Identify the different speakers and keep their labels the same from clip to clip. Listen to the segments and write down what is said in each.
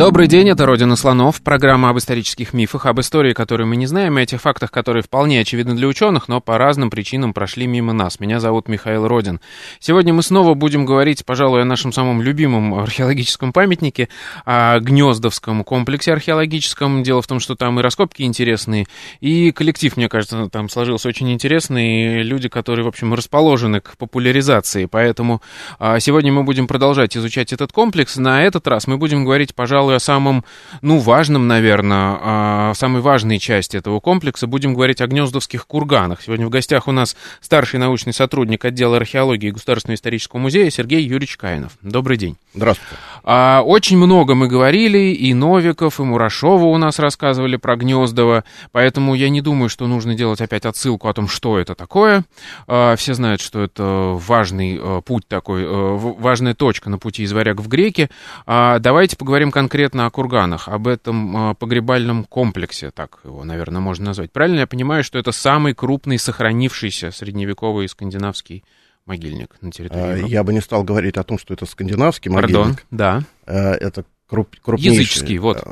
Speaker 1: Добрый день, это «Родина слонов», программа об исторических мифах, об истории, которую мы не знаем, и этих фактах, которые вполне очевидны для ученых, но по разным причинам прошли мимо нас. Меня зовут Михаил Родин. Сегодня мы снова будем говорить, пожалуй, о нашем самом любимом археологическом памятнике, о Гнездовском комплексе археологическом. Дело в том, что там и раскопки интересные, и коллектив, мне кажется, там сложился очень интересный, и люди, которые, в общем, расположены к популяризации. Поэтому а, сегодня мы будем продолжать изучать этот комплекс. На этот раз мы будем говорить, пожалуй, пожалуй, о самом, ну, важном, наверное, о самой важной части этого комплекса. Будем говорить о гнездовских курганах. Сегодня в гостях у нас старший научный сотрудник отдела археологии Государственного исторического музея Сергей Юрьевич Каинов. Добрый день.
Speaker 2: Здравствуйте.
Speaker 1: А, очень много мы говорили, и Новиков, и Мурашова у нас рассказывали про Гнездово, поэтому я не думаю, что нужно делать опять отсылку о том, что это такое. А, все знают, что это важный а, путь такой, а, важная точка на пути из варяг в греки. А, давайте поговорим конкретно о курганах, об этом а, погребальном комплексе, так его, наверное, можно назвать. Правильно я понимаю, что это самый крупный сохранившийся средневековый скандинавский могильник на территории
Speaker 2: а,
Speaker 1: Европы.
Speaker 2: Я бы не стал говорить о том, что это скандинавский
Speaker 1: Пардон,
Speaker 2: могильник.
Speaker 1: да.
Speaker 2: А, Это круп, крупнейший.
Speaker 1: Языческий, вот.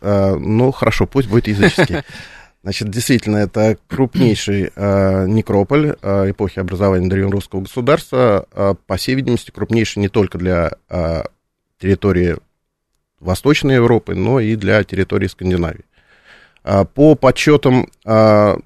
Speaker 2: А, Ну, хорошо, пусть будет языческий. Значит, действительно, это крупнейший э, некрополь э, эпохи образования древнерусского государства, э, по всей видимости, крупнейший не только для э, территории Восточной Европы, но и для территории Скандинавии. А, по подсчетам, а,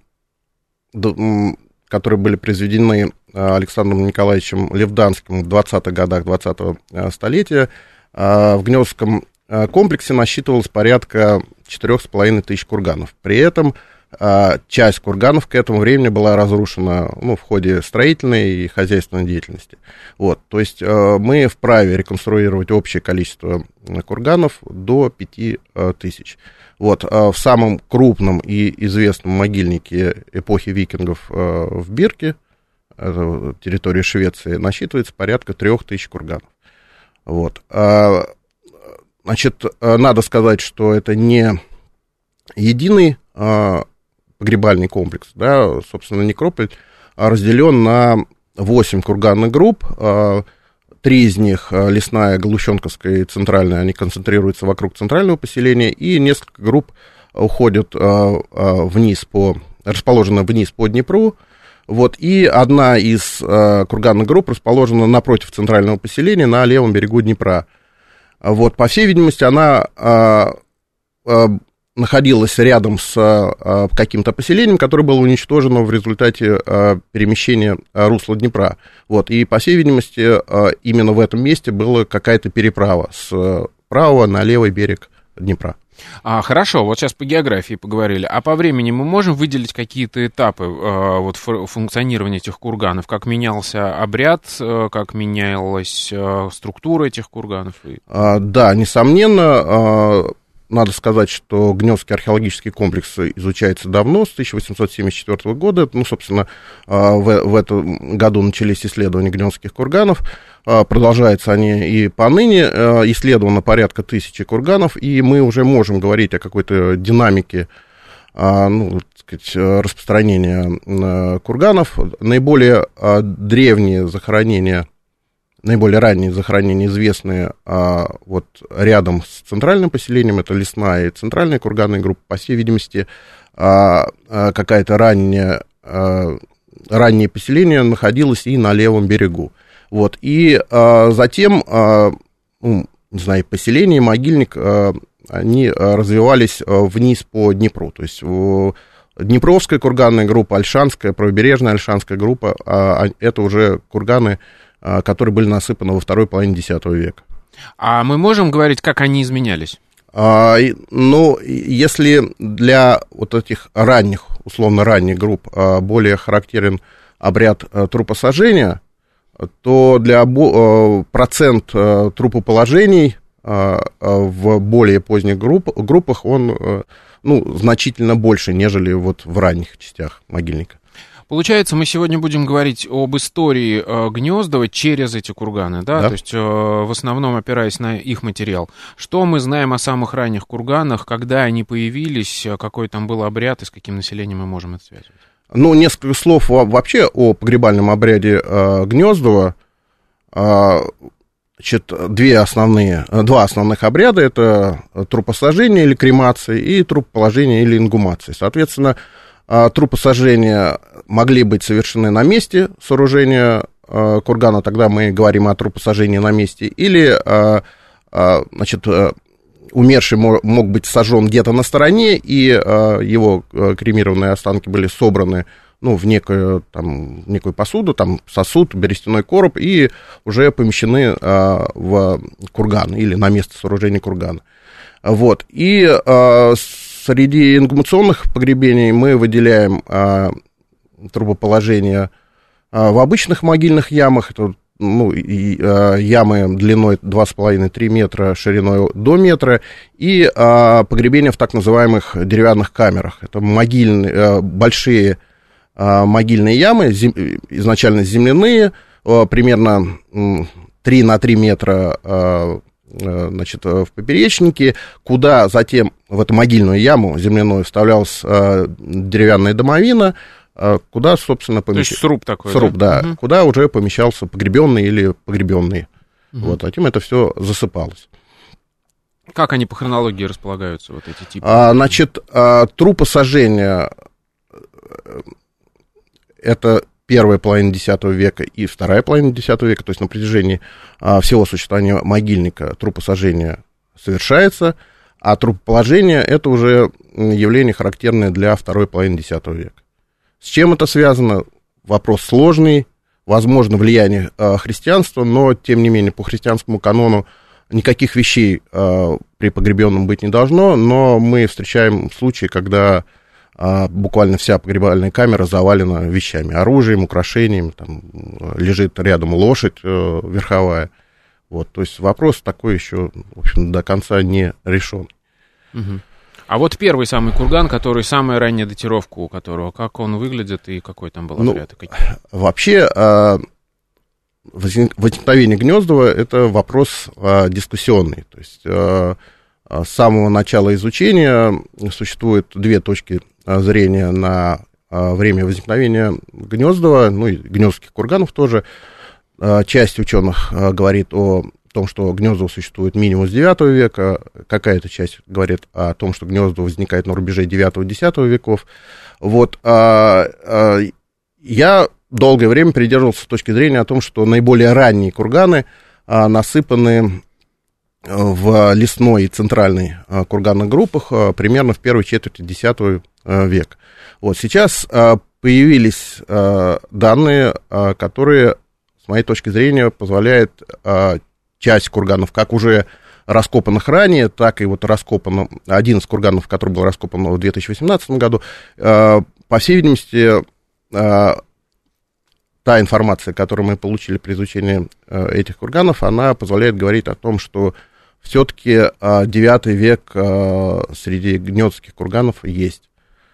Speaker 2: которые были произведены а, Александром Николаевичем Левданским в 20-х годах 20-го а, столетия, в Гнездском комплексе насчитывалось порядка 4,5 тысяч курганов. При этом часть курганов к этому времени была разрушена ну, в ходе строительной и хозяйственной деятельности. Вот, то есть а, мы вправе реконструировать общее количество м, курганов до 5 а, тысяч. Вот, а в самом крупном и известном могильнике эпохи викингов а, в Бирке, это территория Швеции, насчитывается порядка 3000 курганов. Вот. А, Значит, а, надо сказать, что это не единый а, погребальный комплекс, да, собственно, некрополь а, разделен на 8 курганных групп, а, три из них, а, лесная, Галущенковская и центральная, они концентрируются вокруг центрального поселения, и несколько групп уходят вниз по, расположены вниз по Днепру, вот, и одна из а, курганных групп расположена напротив центрального поселения на левом берегу Днепра. Вот, по всей видимости, она а, находилась рядом с а, каким-то поселением, которое было уничтожено в результате а, перемещения русла Днепра. Вот, и, по всей видимости, именно в этом месте была какая-то переправа с правого на левый берег Днепра.
Speaker 1: А, хорошо, вот сейчас по географии поговорили. А по времени мы можем выделить какие-то этапы э, вот, фу- функционирования этих курганов? Как менялся обряд, э, как менялась э, структура этих курганов?
Speaker 2: А, да, несомненно, а, надо сказать, что Гнездский археологический комплекс изучается давно, с 1874 года. Ну, собственно, а, в, в этом году начались исследования гнездских курганов. А, Продолжаются они и поныне. А, Исследовано порядка тысячи курганов, и мы уже можем говорить о какой-то динамике ну, сказать, распространения курганов. Наиболее древние захоронения наиболее ранние захоронения известные а, вот рядом с центральным поселением, это лесная и центральная курганная группа, по всей видимости, а, а, какая-то ранняя, а, раннее поселение находилось и на левом берегу. Вот, и а, затем, а, ну, не знаю, поселение, могильник, а, они развивались а, вниз по Днепру, то есть Днепровская курганная группа, Альшанская, правобережная Альшанская группа, а, а, это уже курганы, которые были насыпаны во второй половине X века.
Speaker 1: А мы можем говорить, как они изменялись?
Speaker 2: А, ну, если для вот этих ранних, условно ранних групп а, более характерен обряд а, трупосожжения, то для процент трупоположений в более поздних групп, группах он ну, значительно больше, нежели вот в ранних частях могильника.
Speaker 1: Получается, мы сегодня будем говорить об истории э, Гнездова через эти курганы, да?
Speaker 2: Да.
Speaker 1: То есть, э, в основном опираясь на их материал. Что мы знаем о самых ранних курганах, когда они появились, э, какой там был обряд и с каким населением мы можем это связывать?
Speaker 2: Ну, несколько слов во- вообще о погребальном обряде э, Гнездова. А, Значит, две основные, э, два основных обряда это трупосожжение или кремация и трупоположение или ингумация. Соответственно, а, трупосожжения могли быть совершены на месте сооружения э, кургана, тогда мы говорим о трупосожжении на месте, или а, а, значит, э, умерший мо- мог быть сожжен где-то на стороне, и его э, кремированные останки были собраны ну, в некую, там, некую посуду, там, сосуд, берестяной короб, и уже помещены в курган или на место сооружения кургана. Вот. И среди ингумационных погребений мы выделяем э, трубоположение э, в обычных могильных ямах, это ну, и, э, ямы длиной 2,5-3 метра, шириной до метра, и э, погребение в так называемых деревянных камерах. Это могильные, э, большие э, могильные ямы, зем, изначально земляные, э, примерно м, 3 на 3 метра э, значит, э, в поперечнике, куда затем в эту могильную яму земляную вставлялась э, деревянная домовина, э, куда, собственно,
Speaker 1: То есть
Speaker 2: помещ-
Speaker 1: сруб такой,
Speaker 2: сруб, да,
Speaker 1: Мгм.
Speaker 2: куда уже помещался погребенный или погребенный.
Speaker 1: Мгм.
Speaker 2: Вот, затем это все засыпалось.
Speaker 1: Как они по хронологии располагаются, вот эти типы?
Speaker 2: А, значит, а, трупосожжение э, это первая половина X века и вторая половина X века, то есть на протяжении а, всего существования могильника трупосожжение совершается, а трупоположение это уже явление характерное для второй половины X века. С чем это связано? Вопрос сложный, возможно, влияние э, христианства, но, тем не менее, по христианскому канону никаких вещей э, при погребенном быть не должно, но мы встречаем случаи, когда э, буквально вся погребальная камера завалена вещами, оружием, украшениями, там э, лежит рядом лошадь э, верховая. Вот, то есть вопрос такой еще, в общем, до конца не решен.
Speaker 1: Мгм. А вот первый самый курган, который самая ранняя датировка у которого, как он выглядит и какой там был
Speaker 2: Ну,
Speaker 1: какие?
Speaker 2: Вообще, а, возник- возникновение Гнездова – это вопрос а, дискуссионный. То есть а, а, с самого начала изучения существует две точки а, Э, зрения на э, время возникновения Гнездова, ну и гнездских курганов тоже. Э, часть ученых говорит о том, что гнезда существуют минимум с 9 века, какая-то часть говорит о том, что гнезда возникают на рубеже 9-10 веков. Вот, а, а, я долгое время придерживался точки зрения о том, что наиболее ранние курганы а, насыпаны в лесной и центральной а, курганных группах а, примерно в первой четверти 10 Э, век. Вот сейчас э, появились э, данные, которые, с моей точки зрения, позволяют часть курганов, как уже раскопанных ранее, так и вот раскопанным, один из курганов, который был раскопан в 2018 году, по всей видимости, та информация, которую мы получили при изучении этих курганов, она позволяет говорить о том, что все-таки 9 век среди гнедских курганов есть.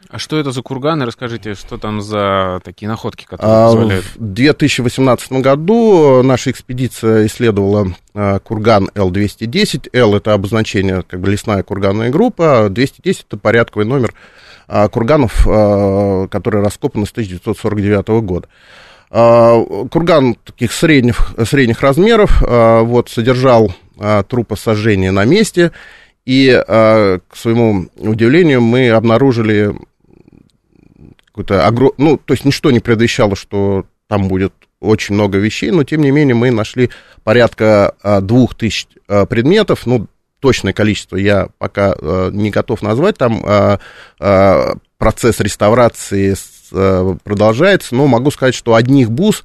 Speaker 1: А что это за курганы? Расскажите, что там за такие находки, которые
Speaker 2: А,
Speaker 1: позволяют...
Speaker 2: В 2018 году наша экспедиция исследовала э, курган Л-210. Л это обозначение, как бы лесная курганная группа, а 210 это порядковый номер а, курганов, а, которые раскопаны с 1949 года. А, Курган таких средних, средних размеров а, вот, содержал а, трупосожжение на месте, и, а, к своему удивлению, мы обнаружили какой-то огром... Ну, то есть ничто не предвещало, что там будет очень много вещей, но, тем не менее, мы нашли порядка а, двух тысяч а, предметов, ну, точное количество я пока а, не готов назвать, там процесс реставрации продолжается, но могу сказать, что одних бус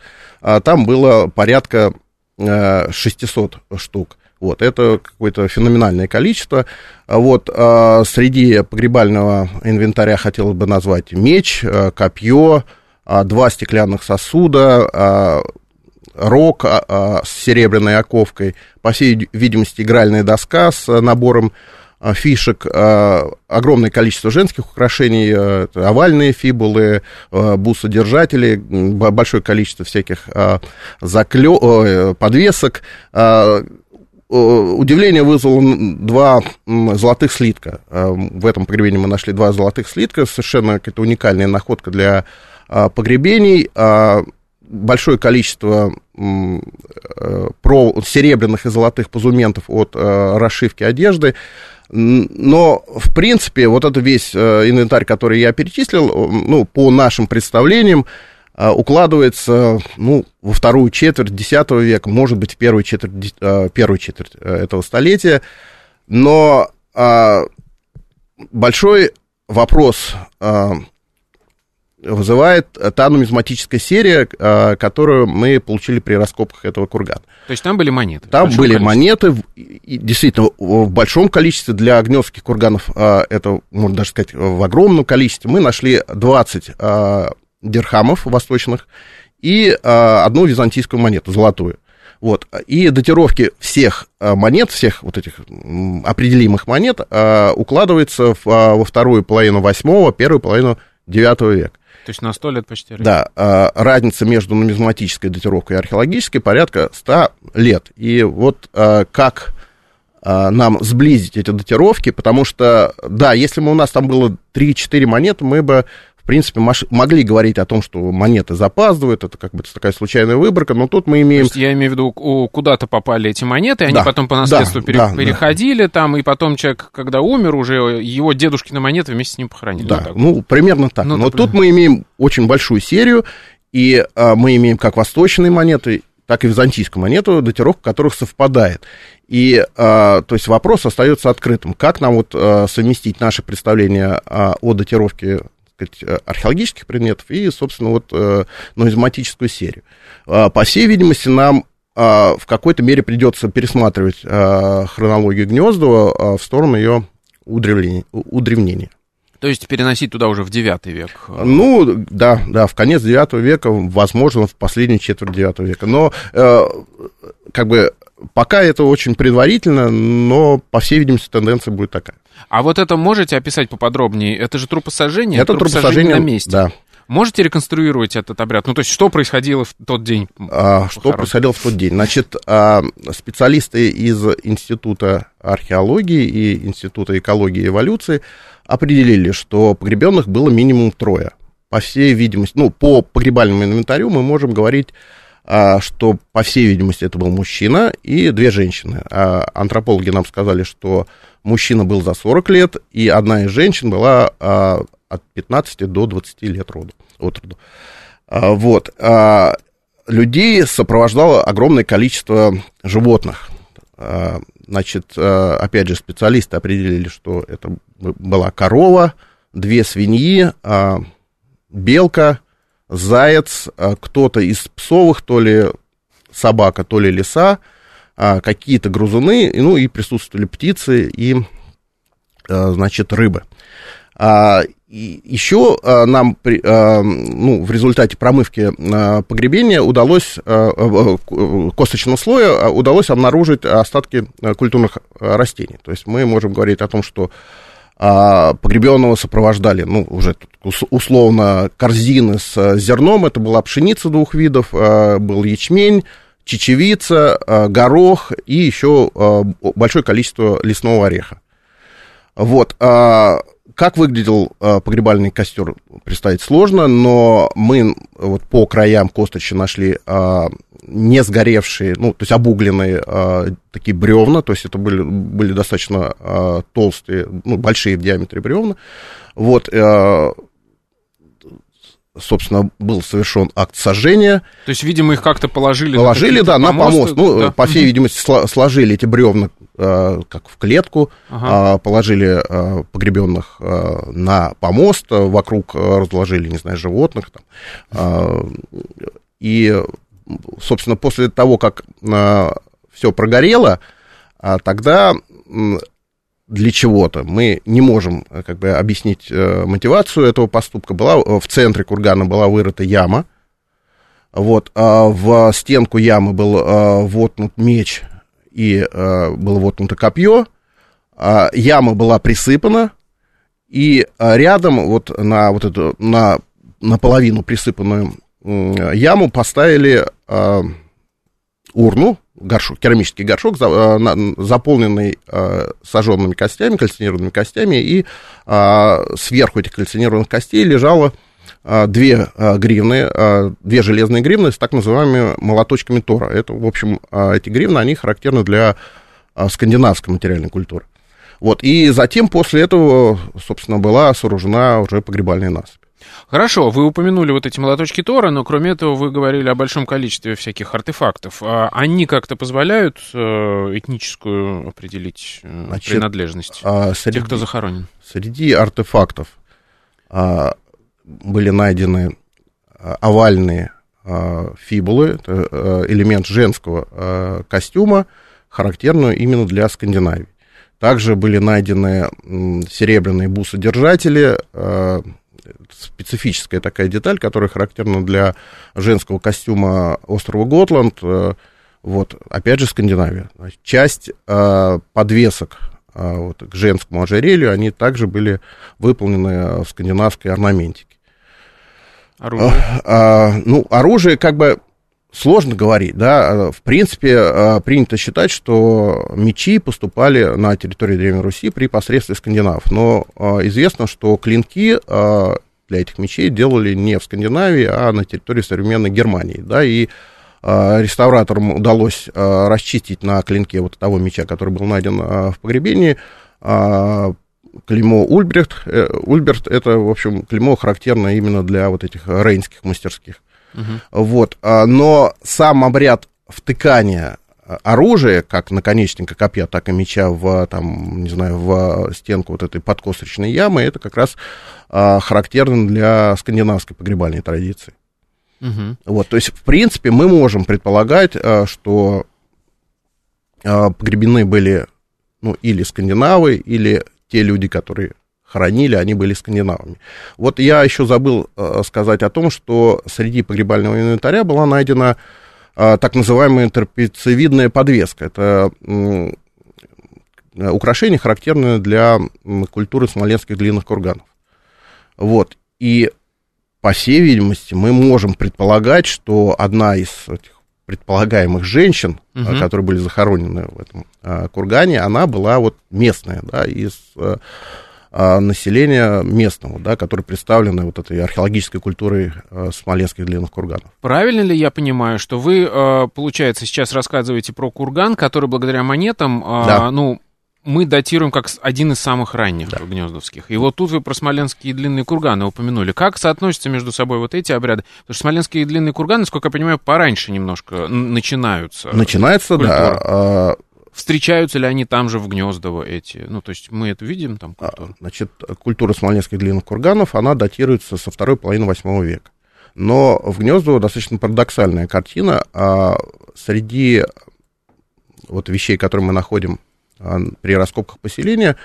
Speaker 2: там было порядка а, 600 штук. Вот, это какое-то феноменальное количество. А Вот, а, среди погребального инвентаря хотелось бы назвать меч, а, копье, два стеклянных сосуда, рог с серебряной оковкой, по всей видимости, игральная доска с набором фишек, огромное количество женских украшений, овальные фибулы, бусодержатели, большое количество всяких заклё... подвесок. Удивление вызвало два золотых слитка. В этом погребении мы нашли два золотых слитка, совершенно какая-то уникальная находка для погребений большое количество э, серебряных и золотых позументов от э, расшивки одежды. Но, в принципе, вот это весь э, инвентарь, который я перечислил, ну, по нашим представлениям, укладывается ну, во вторую четверть X века, может быть, в первую четверть, первую четверть этого столетия. Но большой вопрос вызывает та нумизматическая серия, а, которую мы получили при раскопках этого кургана.
Speaker 1: То есть там были монеты?
Speaker 2: Там были количестве. монеты, и, действительно, в большом количестве. Для огневских курганов а, это, можно даже сказать, в огромном количестве. Мы нашли 20 а, дирхамов восточных и одну византийскую монету, золотую. Вот. И датировки всех монет, всех вот этих определимых монет укладывается во вторую половину восьмого, первую половину девятого века.
Speaker 1: То есть на 100 лет почти.
Speaker 2: Да, а, разница между нумизматической датировкой и археологической порядка 100 лет. И вот а, как а, нам сблизить эти датировки, потому что, да, если бы у нас там было 3-4 монеты, мы бы в принципе, могли говорить о том, что монеты запаздывают, это как бы такая случайная выборка, но тут мы имеем... То есть
Speaker 1: я имею в виду, куда-то попали эти монеты, они да, потом по наследству да, пере... да, переходили да. там, и потом человек, когда умер, уже его дедушкины монеты вместе с ним похоронили.
Speaker 2: Да, вот ну, примерно так. Ну, но тут мы имеем очень большую серию, и а, мы имеем как восточные монеты, так и византийскую монету, датировка которых совпадает. И, а, то есть, вопрос остается открытым. Как нам вот а, совместить наше представление а, о датировке сказать, э, археологических предметов и, собственно, вот э, нумизматическую серию. А, по всей видимости, нам а, в какой-то мере придется пересматривать а, хронологию Гнездова в сторону ее удревнения.
Speaker 1: То есть переносить туда уже в 9 век?
Speaker 2: Ну, да, да, в конец 9 века, возможно, в последнюю четверть 9 века. Но, э, как бы, пока это очень предварительно, но, по всей видимости, тенденция будет такая.
Speaker 1: А вот это можете описать поподробнее? Это же трупосожжение?
Speaker 2: Это трупосожжение, на месте. Да.
Speaker 1: Можете реконструировать этот обряд? Ну, то есть, что происходило в тот день?
Speaker 2: А, что происходило в тот день? Значит, а, специалисты из Института археологии и Института экологии и эволюции определили, что погребенных было минимум трое. По всей видимости, ну, по погребальному инвентарю мы можем говорить что, по всей видимости, это был мужчина и две женщины. А антропологи нам сказали, что мужчина был за 40 лет, и одна из женщин была а, от 15 до 20 лет роду, от роду. Вот. Людей сопровождало огромное количество животных. Значит, опять же, специалисты определили, что это была корова, две свиньи, белка, заяц, а, кто-то из псовых, то ли собака, то ли лиса, а, какие-то грызуны, ну и присутствовали птицы и, а, значит, рыбы. И еще нам ну, в результате промывки погребения удалось, косточного слоя удалось обнаружить остатки культурных растений. То есть мы можем говорить о том, что а погребенного сопровождали, ну, уже условно, корзины с зерном, это была пшеница двух видов, а, был ячмень, чечевица, а, горох и еще большое количество лесного ореха. Вот, как выглядел погребальный костер, представить сложно, но мы вот по краям косточи нашли не сгоревшие, ну, то есть обугленные э, такие бревна, то есть это были, были достаточно э, толстые, ну, большие в диаметре бревна. Вот, э, собственно, был совершен акт сожжения.
Speaker 1: То есть, видимо, их как-то положили,
Speaker 2: положили на да, на помост. Ну, да. по всей видимости, сложили эти бревна э, как в клетку, ага. э, положили э, погребенных э, на помост, вокруг разложили, не знаю, животных там. Э, и собственно, после того, как а, все прогорело, а, тогда для чего-то. Мы не можем как бы, объяснить э, мотивацию этого поступка. Была, в центре кургана была вырыта яма. Вот, а в стенку ямы был а, воткнут меч и а, было воткнуто копье. а, яма была присыпана, и а, рядом вот на вот эту, на наполовину присыпанную яму поставили урну, горшок, керамический горшок, заполненный сожженными костями, кальцинированными костями, и сверху этих кальцинированных костей лежало две гривны, две железные гривны с так называемыми молоточками Тора. Это, в общем, эти гривны, они характерны для скандинавской материальной культуры. Вот, и затем после этого, собственно, была сооружена уже погребальная насыпь.
Speaker 1: Хорошо, вы упомянули вот эти молоточки Тора, но кроме этого вы говорили о большом количестве всяких артефактов. А они как-то позволяют э, этническую определить э, Значит, принадлежность а, среди, тех, кто захоронен?
Speaker 2: Среди артефактов а, были найдены овальные фибулы, это элемент женского костюма, характерную именно для Скандинавии. Также были найдены серебряные бусодержатели, специфическая такая деталь, которая характерна для женского костюма острова Готланд. Э, вот, опять же, Скандинавия. Часть э, подвесок вот, к женскому ожерелью, они также были выполнены в скандинавской орнаментике. Оружие? А, а, ну, оружие как бы сложно говорить, да, в принципе, э, принято считать, что мечи поступали на территорию Древней Руси при посредстве скандинавов, но э, известно, что клинки э, для этих мечей делали не в Скандинавии, а на территории современной Германии, да, и реставраторам удалось расчистить на клинке вот того меча, который был найден в погребении, клеймо Ульбрехт. Ульберт это, в общем, клеймо характерно именно для вот этих рейнских мастерских. Угу. Вот. А, но сам обряд втыкания оружия, как наконечника копья, так и меча в, там, не знаю, в стенку вот этой подкосочной ямы, это как раз а, характерно для скандинавской погребальной традиции. Угу. Вот, то есть, в принципе, мы можем предполагать, а, что а, погребены были, ну, или скандинавы, или те люди, которые хоронили, они были скандинавами. Вот я еще забыл э, сказать о том, что среди погребального инвентаря была найдена э, так называемая трапециевидная подвеска. Это э, украшение, характерное для культуры смоленских длинных курганов. Вот. И, по всей видимости, мы можем предполагать, что одна из этих предполагаемых женщин, угу. которые были захоронены в этом кургане, она была вот местная, да, из населения местного, да, которое представлено вот этой археологической культурой а, смоленских длинных курганов.
Speaker 1: Правильно ли я понимаю, что вы, а, получается, сейчас рассказываете про курган, который благодаря монетам, да. ну, мы датируем как один из самых ранних да. гнездовских. И вот тут вы про смоленские длинные курганы упомянули. Как соотносятся между собой вот эти обряды? Потому что смоленские длинные курганы, насколько я понимаю, пораньше немножко начинаются.
Speaker 2: Начинается, да.
Speaker 1: Встречаются ли они там же в Гнездово эти? Ну, то есть мы это видим там
Speaker 2: а, культуру? Значит, культура смоленских длинных курганов, она датируется со второй половины восьмого века. Но в Гнездово достаточно парадоксальная картина. А среди вот вещей, которые мы находим а, при раскопках поселения,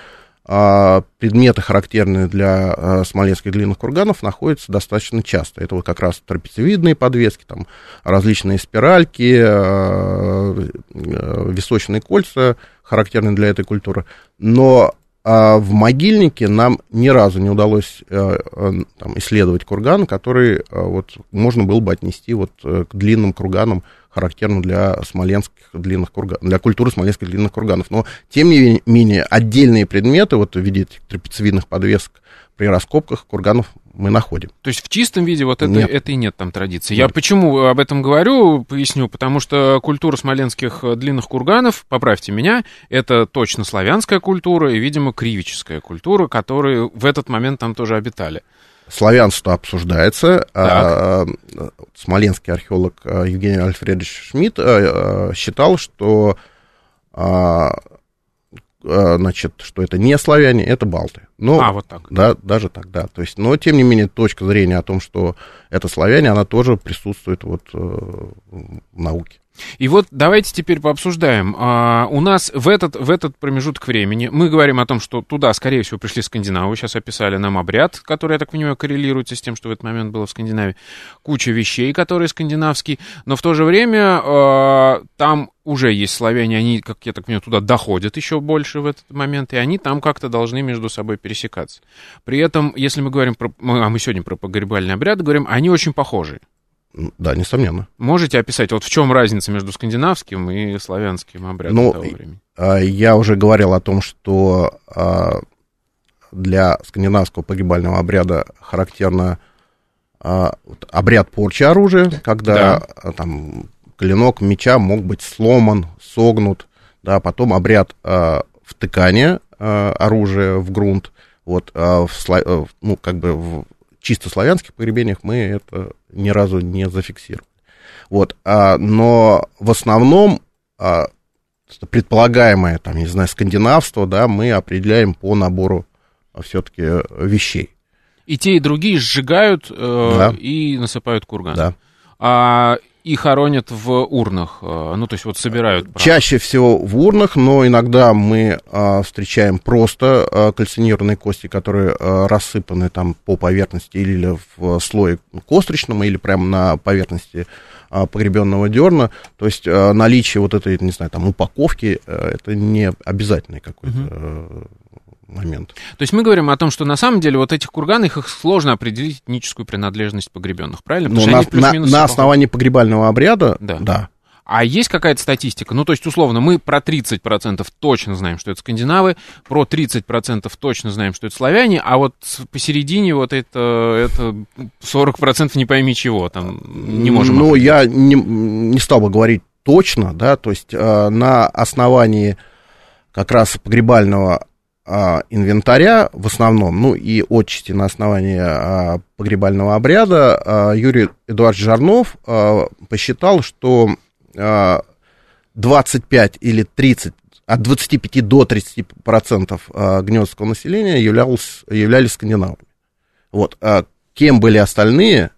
Speaker 2: предметы, характерные для а, смоленских длинных курганов, находятся достаточно часто. Это вот как раз трапециевидные подвески, там различные спиральки, а, височные кольца, характерные для этой культуры. Но в могильнике нам ни разу не удалось там, исследовать курган, который вот, можно было бы отнести вот к длинным курганам характерно для смоленских длинных курганов, для культуры смоленских длинных курганов. Но, тем не менее, отдельные предметы, вот в виде этих трапециевидных подвесок при раскопках курганов мы находим.
Speaker 1: То есть в чистом виде вот это, нет. это и нет там традиции. Нет. Я почему об этом говорю, поясню, потому что культура смоленских длинных курганов, поправьте меня, это точно славянская культура и, видимо, кривическая культура, которые в этот момент там тоже обитали
Speaker 2: славянство обсуждается. А, а, смоленский археолог а, Евгений Альфредович Шмидт а, считал, что значит, что это не славяне, это балты. Но, а, вот так. Да, даже так, да. То есть, но, тем не менее, точка зрения о том, что это славяне, она тоже присутствует вот э, в науке.
Speaker 1: И вот давайте теперь пообсуждаем. А, у нас в этот, в этот промежуток времени мы говорим о том, что туда, скорее всего, пришли скандинавы. Сейчас описали нам обряд, который, я так понимаю, коррелируется с тем, что в этот момент было в Скандинавии. Куча вещей, которые скандинавские. Но в то же время а, там уже есть славяне, они, как я так понимаю, туда доходят еще больше в этот момент, и они там как-то должны между собой пересекаться. При этом, если мы говорим про, а мы сегодня про погребальный обряд говорим, они очень похожи.
Speaker 2: Да, несомненно.
Speaker 1: Можете описать, вот в чем разница между скандинавским и славянским обрядом
Speaker 2: ну,
Speaker 1: того времени?
Speaker 2: А, я уже говорил о том, что а, для скандинавского погребального обряда характерно обряд порчи оружия, когда да. там клинок меча мог быть сломан, согнут, да, потом обряд втыкания оружия в грунт, вот, э, в, ну, как бы в чисто славянских погребениях мы это ни разу не зафиксировали. Вот, а, но в основном а, предполагаемое, там, не знаю, скандинавство, да, мы определяем по набору все-таки вещей.
Speaker 1: И те, и другие сжигают э, да. и насыпают курган.
Speaker 2: Да.
Speaker 1: А и хоронят в урнах, э, ну, то есть вот собирают
Speaker 2: прах. Чаще всего в урнах, но иногда мы а, встречаем просто а, кальцинированные кости, которые а, рассыпаны там по поверхности или в слое костричном, или прямо на поверхности а, погребенного дерна. То есть а, наличие вот этой, не знаю, там упаковки, а, это не обязательный какой-то угу момент.
Speaker 1: То есть мы говорим о том, что на самом деле вот этих курганах их сложно определить этническую принадлежность погребенных, правильно?
Speaker 2: Ну, на, на, на основании погребального обряда, да. да.
Speaker 1: А есть какая-то статистика? Ну, то есть, условно, мы про 30% точно знаем, что это скандинавы, про 30% точно знаем, что это славяне, а вот посередине вот это, это 40% не пойми чего, там не можем...
Speaker 2: Ну, я не, не стал бы говорить точно, да, то есть э, на основании как раз погребального а, инвентаря в основном, ну и отчасти на основании а, погребального обряда, а, Юрий Эдуардович Жарнов посчитал, что а, 25 или 30, от 25 до 30 процентов гнездского населения являлось, являлись скандинавами. Вот, а кем были остальные,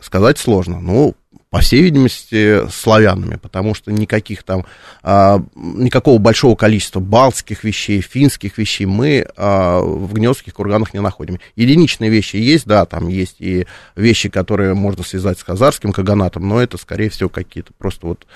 Speaker 2: сказать сложно. Ну, по всей видимости, славянами, потому что никаких там, а, никакого большого количества балтских вещей, финских вещей мы а, в гнездских курганах не находим. Единичные вещи есть, да, там есть и вещи, которые можно связать с хазарским каганатом, но это, скорее всего, какие-то просто вот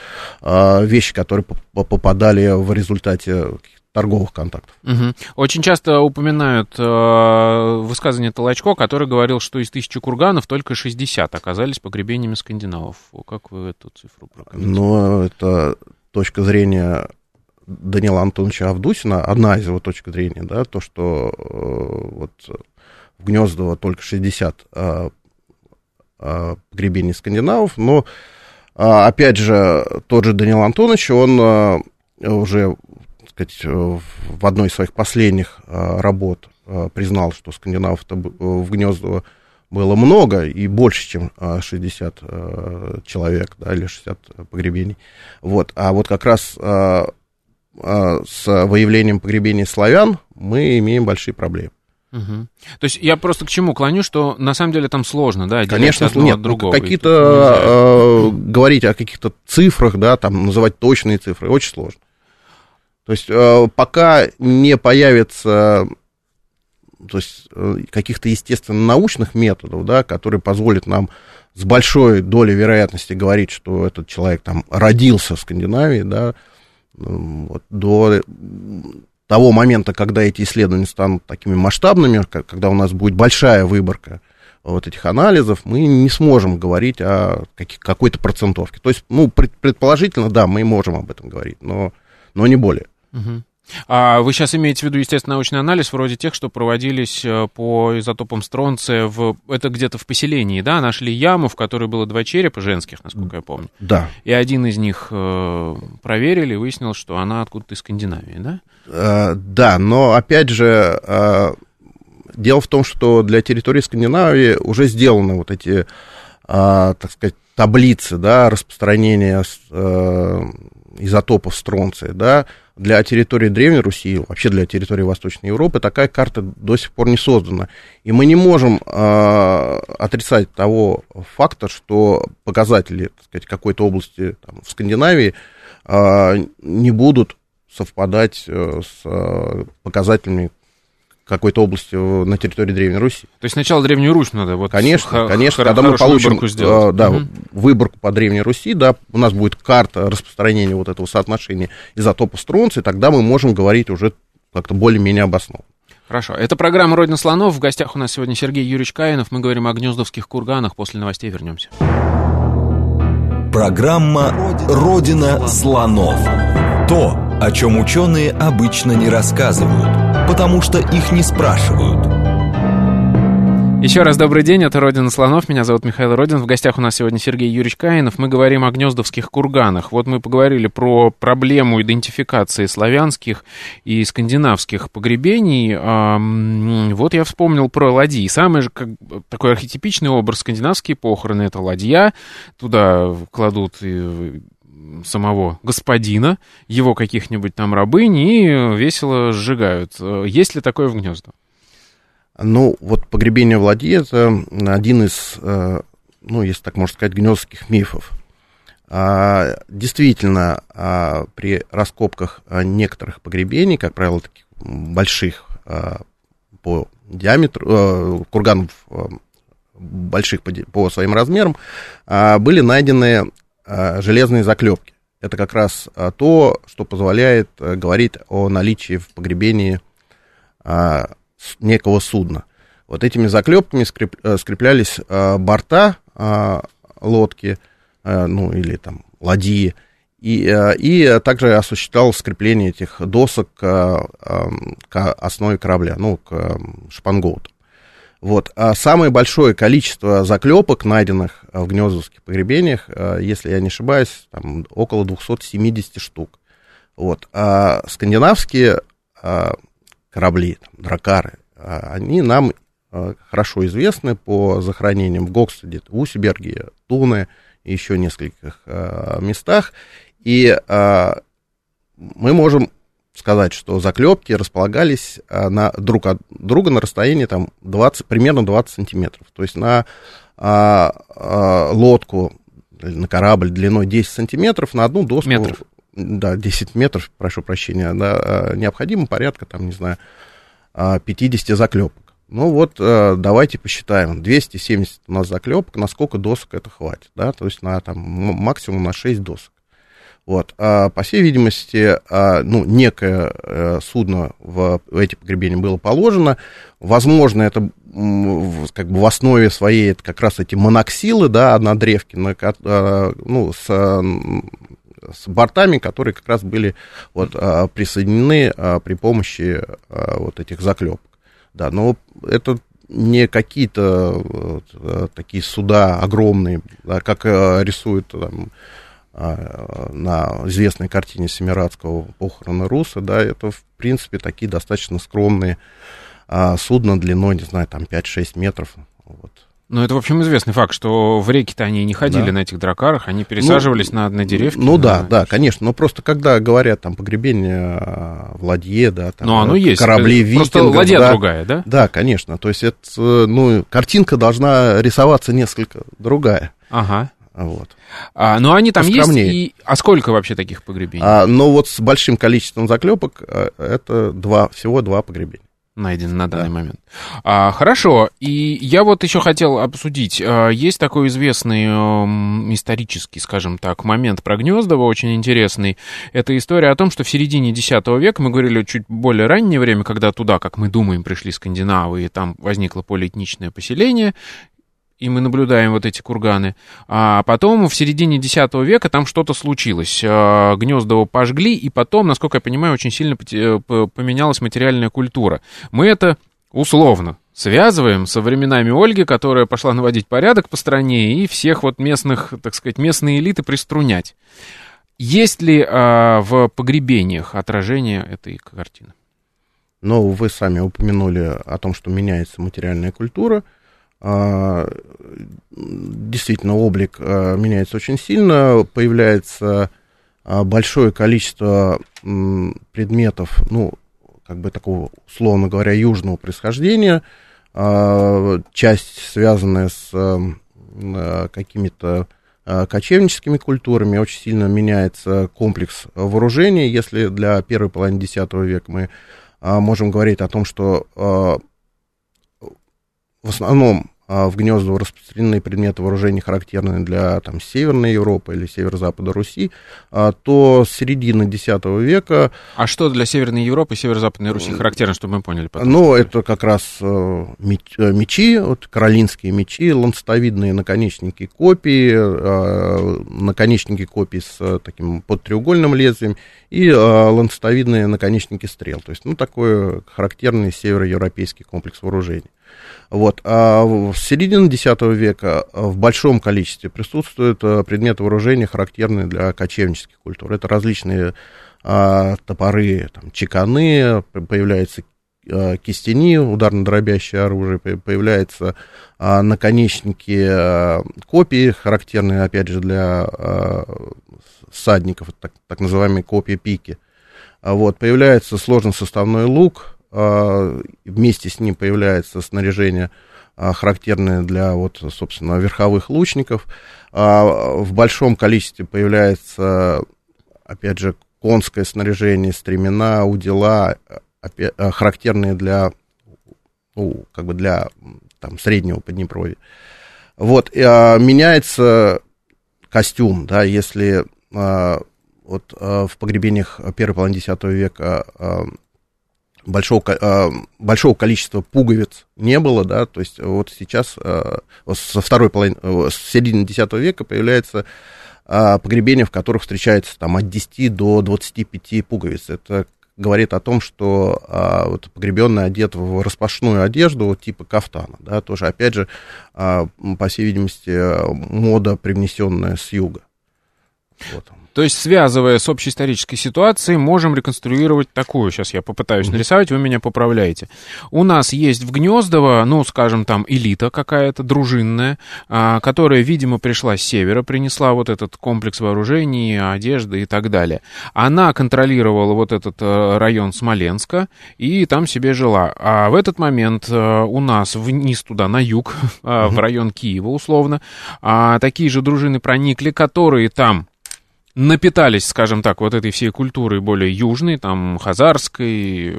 Speaker 2: а, вещи, которые попадали в результате торговых контактов.
Speaker 1: Угу. Очень часто упоминают э, высказывание Толочко, который говорил, что из тысячи курганов только 60 оказались погребениями скандинавов. Как вы эту цифру
Speaker 2: прокомментируете? Ну, это точка зрения Данила Антоновича Авдусина, одна из его точек зрения, да, то, что э, вот в Гнездово только 60 э, э, погребений скандинавов, но, э, опять же, тот же Данил Антонович, он э, уже сказать, э, в одной из своих последних э, работ э, признал, что скандинавов в Гнездово было много и больше, чем 60 человек, да, или 60 погребений. Вот. А вот как раз с выявлением погребений славян мы имеем большие проблемы.
Speaker 1: Угу. То есть я просто к чему клоню, что на самом деле там сложно, да,
Speaker 2: Конечно, нет, от другого. Какие-то э, говорить о каких-то цифрах, да, там называть точные цифры очень сложно. То есть э, пока не появится то есть, э, каких-то естественно-научных методов, да, которые позволят нам с большой долей вероятности говорить, что этот человек там родился в Скандинавии, да, вот, до того момента, когда эти исследования станут такими масштабными, когда у нас будет большая выборка вот этих анализов, мы не сможем говорить о какой-то процентовке. То есть, ну, предположительно, да, мы можем об этом говорить, но, но не более.
Speaker 1: Угу. А вы сейчас имеете в виду, естественно, научный анализ вроде тех, что проводились э, по изотопам стронция, в, это где-то в поселении, да? Нашли яму, в которой было два черепа женских, насколько я помню.
Speaker 2: Да.
Speaker 1: И один из них э, проверили, выяснилось, что она откуда-то из Скандинавии, да?
Speaker 2: Э, да, но опять же, э, дело в том, что для территории Скандинавии уже сделаны вот эти, э, так сказать, таблицы, да, распространения э, изотопов стронция, да, для территории Древней Руси, вообще для территории Восточной Европы, такая карта до сих пор не создана. И мы не можем э, отрицать того факта, что показатели так какой-то области там, в Скандинавии э, не будут совпадать э, с э, показателями какой-то области на территории Древней Руси.
Speaker 1: То есть сначала Древнюю Русь надо вот
Speaker 2: Конечно, конечно, когда мы получим выборку, да, угу. выборку по Древней Руси, да, у нас будет карта распространения вот этого соотношения изотопа струнции, тогда мы можем говорить уже как-то более-менее обоснованно.
Speaker 1: Хорошо. Это программа «Родина слонов». В гостях у нас сегодня Сергей Юрьевич Каинов. Мы говорим о гнездовских курганах. После новостей вернемся.
Speaker 3: Программа «Родина слонов». То, о чем ученые обычно не рассказывают, потому что их не спрашивают –
Speaker 1: еще раз добрый день, это «Родина слонов», меня зовут Михаил Родин, в гостях у нас сегодня Сергей Юрьевич Каинов, мы говорим о гнездовских курганах. Вот мы поговорили про проблему идентификации славянских и скандинавских погребений, вот я вспомнил про ладьи. Самый же как, такой архетипичный образ скандинавские похороны — это ладья, туда кладут самого господина, его каких-нибудь там рабынь и весело сжигают. Есть ли такое в гнездах?
Speaker 2: Ну, вот погребение в ладье – это один из, э, ну, если так можно сказать, гнездских мифов. А, действительно, а, при раскопках а, некоторых погребений, как правило, таких больших по диаметру, э, курганов э, больших по своим размерам, были найдены железные заклепки. Это как раз то, что позволяет говорить о наличии в погребении некого судна. Вот этими заклепками скреп, э, скреплялись э, борта э, лодки, ну или там ладьи, и, и также осуществлял скрепление этих досок к, к основе корабля, ну, к шпангоуту. Вот. А самое большое количество заклепок, найденных в гнездовских погребениях, если я не ошибаюсь, там около 270 штук. Вот. А скандинавские корабли, там, дракары, они нам хорошо известны по захоронениям в Гокстеде, в Усиберге, Туне и еще нескольких местах. И мы можем сказать, что заклепки располагались на, друг от друга на расстоянии там, 20, примерно 20 сантиметров. То есть на а, а, лодку, на корабль длиной 10 сантиметров, на одну доску...
Speaker 1: Метров.
Speaker 2: Да, 10 метров, прошу прощения, да, необходимо порядка, там, не знаю, 50 заклепок. Ну вот, э, давайте посчитаем. 270 у нас заклепок, на сколько досок это хватит, да, то есть на там максимум на 6 досок. Вот, а, по всей видимости, а, ну, некое э, судно в, в эти погребения было положено. Возможно, это как бы в основе своей это как раз эти моноксилы, да, на древке, на, а, ну, с с бортами, которые как раз были вот, а, присоединены а, при помощи а, вот этих заклепок. Да, но это не какие-то вот, такие суда огромные, да, как рисуют там, на известной картине Семирадского похороны Руса, да, это, в принципе, такие достаточно скромные судна длиной, не знаю, там 5-6 метров. Вот.
Speaker 1: Ну, это, в общем, известный факт, что в реки-то они не ходили да. на этих дракарах, они пересаживались ну, на, на деревки.
Speaker 2: Ну, на... да, да, конечно. Но просто когда говорят там погребение а, в ладье, да, там
Speaker 1: ну, оно есть.
Speaker 2: корабли
Speaker 1: викингов. Просто ладья да, другая, да?
Speaker 2: Да, конечно. То есть это, ну, картинка должна рисоваться несколько другая.
Speaker 1: Ага.
Speaker 2: Вот.
Speaker 1: А, ну, они там Поскромнее. есть. И... А сколько вообще таких погребений?
Speaker 2: А, ну, вот с большим количеством заклепок а, это два, всего два погребения
Speaker 1: найден на данный да. момент. А, хорошо, и я вот еще хотел обсудить. А, есть такой известный э, исторический, скажем так, момент про Гнездово, очень интересный. Это история о том, что в середине X века, мы говорили чуть более раннее время, когда туда, как мы думаем, пришли скандинавы, и там возникло полиэтничное поселение, и мы наблюдаем вот эти курганы. А потом в середине X века там что-то случилось. А, Гнездово пожгли, и потом, насколько я понимаю, очень сильно поменялась материальная культура. Мы это условно связываем со временами Ольги, которая пошла наводить порядок по стране и всех вот местных, так сказать, местные элиты приструнять. Есть ли а, в погребениях отражение этой картины?
Speaker 2: Ну, вы сами упомянули о том, что меняется материальная культура – действительно облик а, меняется очень сильно, появляется а, большое количество предметов, ну, как бы такого, условно говоря, южного происхождения, часть связанная с какими-то кочевническими культурами, очень сильно меняется комплекс вооружений. Если для первой половины X века мы можем говорить о том, что в основном а, в гнезда распространены предметы вооружений, характерные для там, Северной Европы или Северо-Запада Руси, а, то с середины X века...
Speaker 1: А что для Северной Европы и Северо-Западной Руси характерно, чтобы мы поняли?
Speaker 2: Потом? Ну, это как раз э, э, мечи, вот, каролинские мечи, ланцетовидные наконечники копий, э, наконечники копий с таким подтреугольным лезвием и ланцетовидные наконечники стрел. То есть, ну, такой характерный североевропейский комплекс вооружений. Вот. А в середине X века в большом количестве присутствуют э, предметы вооружения, характерные для кочевнических культур. Это различные а, топоры, там, чеканы, появляются а, кистени, ударно-дробящее оружие, появляются а, наконечники а, копии, характерные, опять же, для а, всадников, так, так называемые копии пики. А вот, появляется сложно-составной лук, а, вместе с ним появляется снаряжение, а, характерное для, вот, собственно, верховых лучников. А, в большом количестве появляется, опять же, конское снаряжение, стремена, удила, характерные для, ну, как бы для там, среднего Поднепровья. Вот, и, а, меняется костюм, да, если а, вот а, в погребениях первой половины X века а, большого, а, большого количества пуговиц не было, да, то есть вот сейчас а, со второй половины, э, с середины X века появляется а, погребение, в которых встречается там от 10 до 25 пуговиц. Это говорит о том, что а, вот погребенный одет в распашную одежду вот, типа кафтана, да, тоже, опять же, а, по всей видимости, мода, привнесенная с юга.
Speaker 1: Вот. То есть, связывая с общей исторической ситуацией, можем реконструировать такую. Сейчас я попытаюсь mm-hmm. нарисовать, вы меня поправляете. У нас есть в Гнездово, ну, скажем, там элита какая-то дружинная, а, которая, видимо, пришла с севера, принесла вот этот комплекс вооружений, одежды и так далее. Она контролировала вот этот а, район Смоленска и там себе жила. А в этот момент а, у нас вниз туда, на юг, mm-hmm. в район Киева условно, а, такие же дружины проникли, которые там напитались, скажем так, вот этой всей культурой более южной, там, хазарской,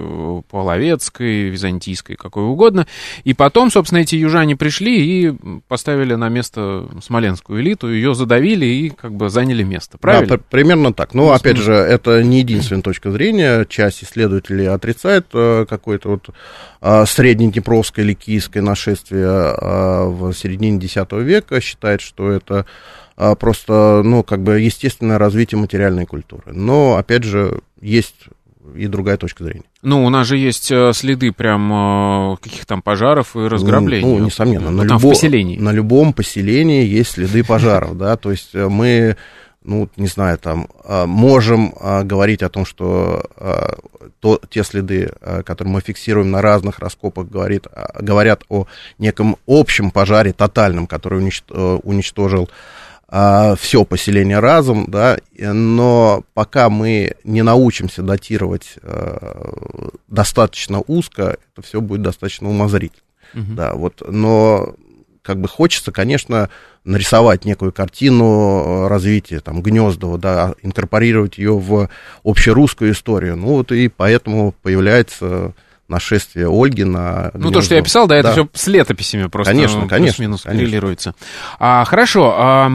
Speaker 1: половецкой, византийской, какой угодно. И потом, собственно, эти южане пришли и поставили на место смоленскую элиту, ее задавили и как бы заняли место. Правильно?
Speaker 2: Да, примерно так. Но, ну, опять же, это не единственная точка зрения. Часть исследователей отрицает э, какое-то вот э, среднеднепровское или киевское нашествие э, в середине X века, считает, что это а, просто, ну, как бы естественное развитие материальной культуры. Но, опять же, есть и другая точка зрения.
Speaker 1: Ну, у нас же есть э, следы прям э, каких там пожаров и разграблений.
Speaker 2: Ну, несомненно. Ну, на, любо, поселении. на любом поселении есть следы пожаров, да, то есть э, мы, ну, не знаю, там, можем говорить о том, что то, те следы, которые мы фиксируем на разных раскопах, говорит, говорят о неком общем пожаре тотальном, который уничтожил а, все поселение разом, да, но пока мы не научимся датировать а, достаточно узко, это все будет достаточно умозрительно. Угу. Да, вот, но как бы хочется, конечно, нарисовать некую картину развития там Гнездова, да, инкорпорировать ее в общерусскую историю. Ну вот и поэтому появляется нашествие Ольги на...
Speaker 1: Ну, то, что я писал, да, это все с летописями просто.
Speaker 2: Конечно, конечно.
Speaker 1: Плюс-минус коррелируется. А, хорошо. А,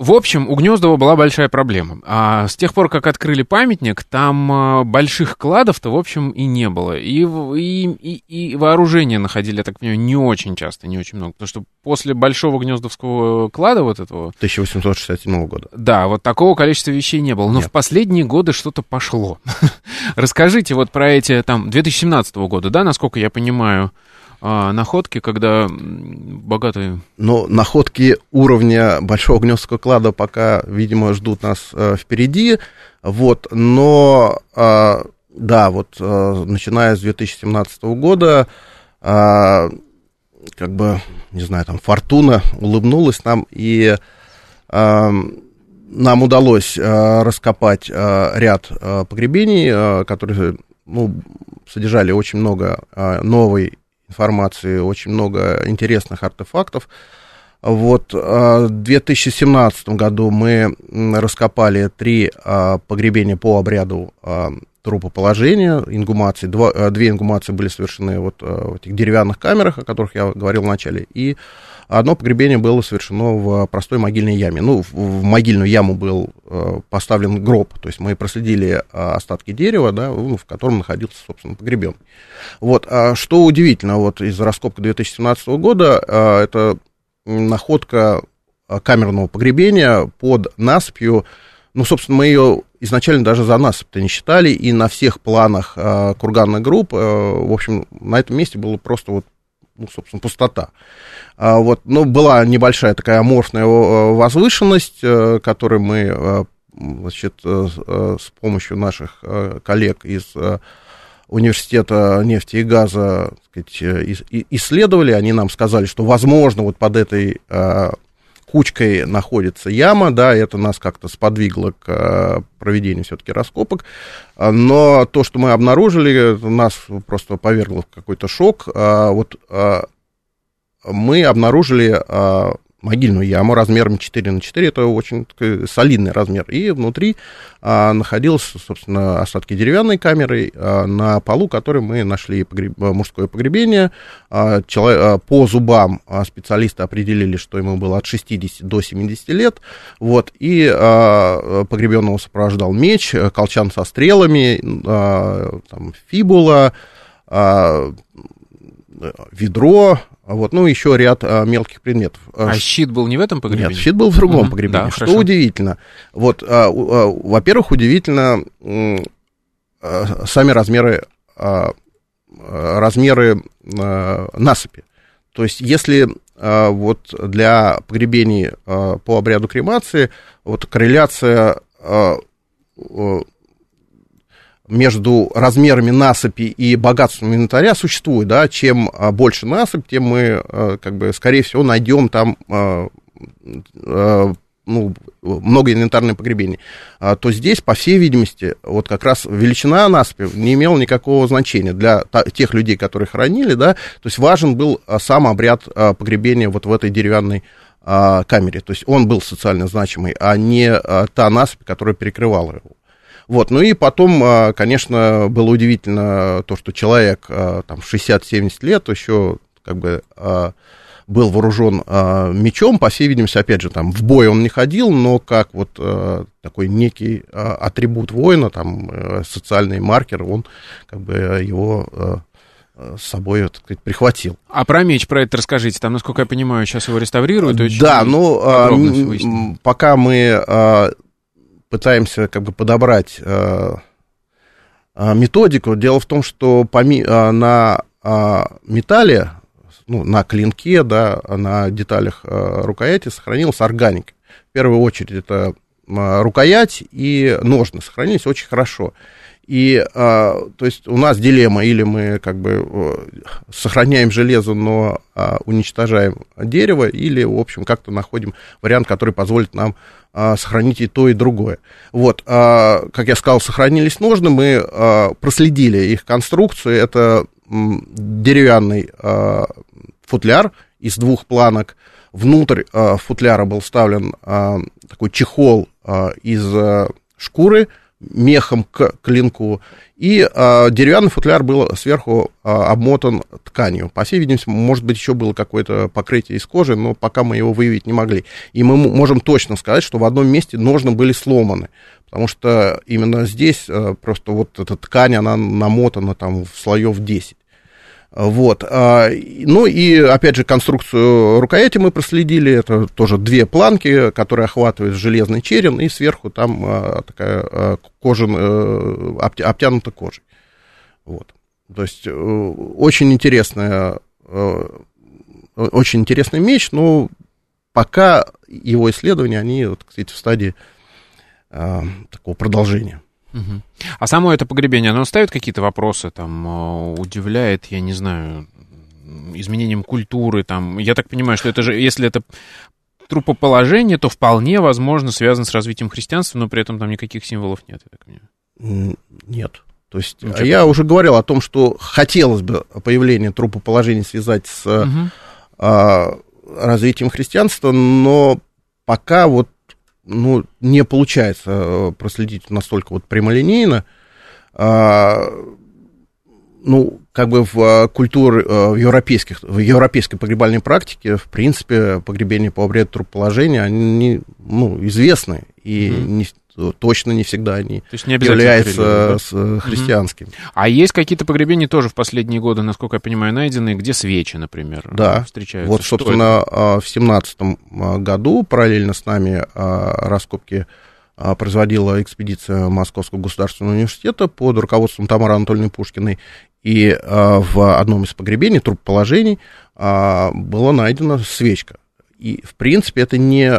Speaker 1: в общем, у Гнездова была большая проблема. А с тех пор, как открыли памятник, там а, больших кладов-то, в общем, и не было. И, и, и, и вооружение находили, я так понимаю, не очень часто, не очень много. Потому что после большого гнездовского клада вот этого...
Speaker 2: 1867 года.
Speaker 1: Да, вот такого количества вещей не было. Но Нет. в последние годы что-то пошло. Расскажите вот про эти, там, 2017 года, да, насколько я понимаю, а, находки, когда богатые...
Speaker 2: Но находки уровня Большого Гнездского клада пока, видимо, ждут нас э, впереди. Вот, но, э, да, вот, э, начиная с 2017 года, э, как бы, не знаю, там, фортуна улыбнулась нам, и э, нам удалось э, раскопать э, ряд э, погребений, э, которые ну, содержали очень много э, новой информации, очень много интересных артефактов. Вот в 2017 году мы раскопали три погребения по обряду трупоположения, ингумации. Два, две ингумации были совершены вот в этих деревянных камерах, о которых я говорил в начале, и Одно погребение было совершено в простой могильной яме. Ну, в, могильную яму был э, поставлен гроб, то есть мы проследили э, остатки дерева, да, ну, в котором находился, собственно, погребен. Вот, а что удивительно, вот из раскопки 2017 года, э, это находка э, камерного погребения под насыпью, ну, собственно, мы ее изначально даже за насыпь-то не считали, и на всех планах э, курганных групп, э, в общем, на этом месте было просто вот ну, собственно, пустота. А, вот, но была небольшая такая аморфная э, возвышенность, э, которую мы, э, значит, с помощью наших коллег из университета нефти и газа сказать, исследовали, они нам сказали, что, возможно, вот под этой кучкой находится яма, да, это нас как-то сподвигло к э, проведению все-таки раскопок, но то, что мы обнаружили, нас просто повергло в какой-то шок. А вот а, мы обнаружили а, могильную яму размером 4 на 4, это очень солидный размер, и внутри а, находились, собственно, остатки деревянной камеры, а, на полу которой мы нашли погреб... мужское погребение. А, человек, а, по зубам а, специалисты определили, что ему было от 60 до 70 лет, вот, и а, погребенного сопровождал меч, колчан со стрелами, а, там, фибула, а, ведро, вот, ну, еще ряд а, мелких предметов.
Speaker 1: А щит был не в этом погребении?
Speaker 2: Нет, щит был в другом угу, погребении. Да, что хорошо. удивительно. Вот, а, а, во-первых, удивительно а, сами размеры, а, размеры а, насыпи. То есть, если а, вот для погребений а, по обряду кремации, вот корреляция а, между размерами насыпи и богатством инвентаря существует, да, чем а, больше насыпь, тем мы, а, как бы, скорее всего, найдем там а, ну, много инвентарных погребений, то здесь, по всей видимости, вот как раз величина насыпи не имела никакого значения для тех людей, которые хранили, да, то есть важен был сам обряд погребения вот в этой деревянной камере, то есть он был социально значимый, а не та насыпь, которая перекрывала его. Вот, ну и потом, а, конечно, было удивительно то, что человек а, там 60-70 лет еще как бы а, был вооружен мечом, по всей видимости, опять же, там в бой он не ходил, но как вот такой некий атрибут воина, там э, социальный маркер, он как бы его с собой, так сказать, прихватил.
Speaker 1: А про меч, про это расскажите. Там, насколько я понимаю, сейчас его реставрируют.
Speaker 2: Да, ну, пока мы пытаемся как бы подобрать э, э, методику. Дело в том, что э, на металле, ну, на клинке, да, на деталях рукояти сохранилась органика. В первую очередь это рукоять и ножны сохранились очень хорошо. И, а, то есть, у нас дилемма, или мы, как бы, э, сохраняем железо, но а, уничтожаем дерево, или, в общем, как-то находим вариант, который позволит нам а, сохранить и то, и другое. Вот, а, как я сказал, сохранились ножны, мы а, проследили их конструкцию, это м, деревянный а, футляр из двух планок, внутрь а, футляра был вставлен а, такой чехол а, из а, шкуры, мехом к клинку, и а, деревянный футляр был сверху а, обмотан тканью. По всей видимости, может быть, еще было какое-то покрытие из кожи, но пока мы его выявить не могли. И мы можем точно сказать, что в одном месте ножны были сломаны, потому что именно здесь а, просто вот эта ткань, она намотана там в слоев 10. Вот. А, ну и, опять же, конструкцию рукояти мы проследили. Это тоже две планки, которые охватывают железный черен, и сверху там а, такая а, кожа, э, обтянута кожей. Вот. То есть э, очень интересная, э, очень интересный меч, но пока его исследования, они, вот, кстати, в стадии такого продолжения.
Speaker 1: Угу. А само это погребение, оно ставит какие-то вопросы, там, э, удивляет, я не знаю, изменением культуры, там, я так понимаю, что это же, если это трупоположение, то вполне возможно связано с развитием христианства, но при этом там никаких символов нет, я так
Speaker 2: понимаю. Нет. То есть Ничего. я уже говорил о том, что хотелось бы появление трупоположения связать с угу. а, развитием христианства, но пока вот ну, не получается э, проследить настолько вот прямолинейно. А, ну, как бы в э, культуре, в, европейских, в европейской погребальной практике, в принципе, погребения по обряду трупоположения, они, ну, известны, и mm-hmm. не, точно не всегда они То есть не являются да? христианскими. Угу.
Speaker 1: А есть какие-то погребения тоже в последние годы, насколько я понимаю, найдены, где свечи, например,
Speaker 2: да. встречаются? Вот, собственно, это? в семнадцатом а, году параллельно с нами а, раскопки а, производила экспедиция Московского государственного университета под руководством Тамары Анатольевны Пушкиной. И в одном из погребений, труп положений, была найдена свечка. И, в принципе, это не,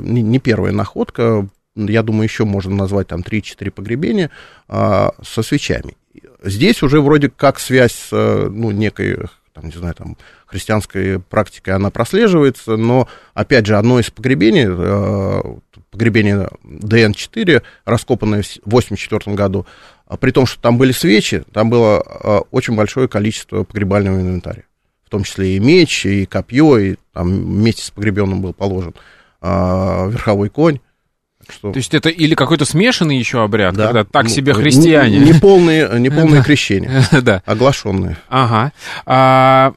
Speaker 2: не первая находка я думаю, еще можно назвать там 3-4 погребения а, со свечами. Здесь уже вроде как связь с, ну, некой, там, не знаю, там, христианской практикой она прослеживается, но, опять же, одно из погребений, а, погребение ДН-4, раскопанное в 1984 году, а, при том, что там были свечи, там было а, очень большое количество погребального инвентаря, в том числе и меч, и копье, и там вместе с погребенным был положен а, верховой конь.
Speaker 1: Что... То есть это или какой-то смешанный еще обряд, да. когда так ну, себе христиане.
Speaker 2: Не, не полные, не полные крещения, да. оглашенные.
Speaker 1: Ага. А,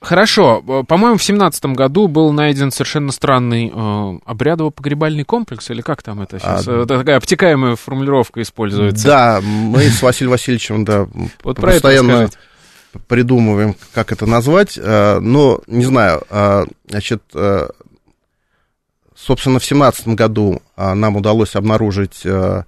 Speaker 1: хорошо. По-моему, в семнадцатом году был найден совершенно странный э, обрядово-погребальный комплекс, или как там это сейчас? А, это такая обтекаемая формулировка используется.
Speaker 2: Да, мы с Василием Васильевичем, да, вот постоянно придумываем, как это назвать, э, но, не знаю, э, значит, э, Собственно, в 2017 году а, нам удалось обнаружить а,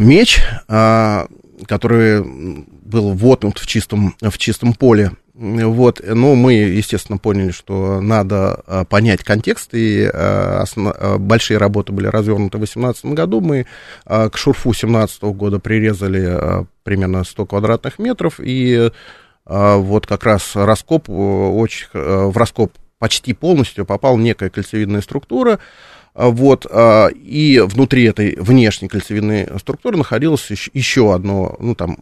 Speaker 2: меч, а, который был воткнут в чистом, в чистом поле. Вот, но мы, естественно, поняли, что надо а, понять контекст, и основ... Большие работы были развернуты в 2018 году. Мы к шурфу 2017 года прирезали примерно 100 квадратных метров, и вот как раз раскоп, очень, в раскоп почти полностью попала некая кольцевидная структура, а, вот, а, и внутри этой внешней кольцевидной структуры находилось еще одно, ну, там,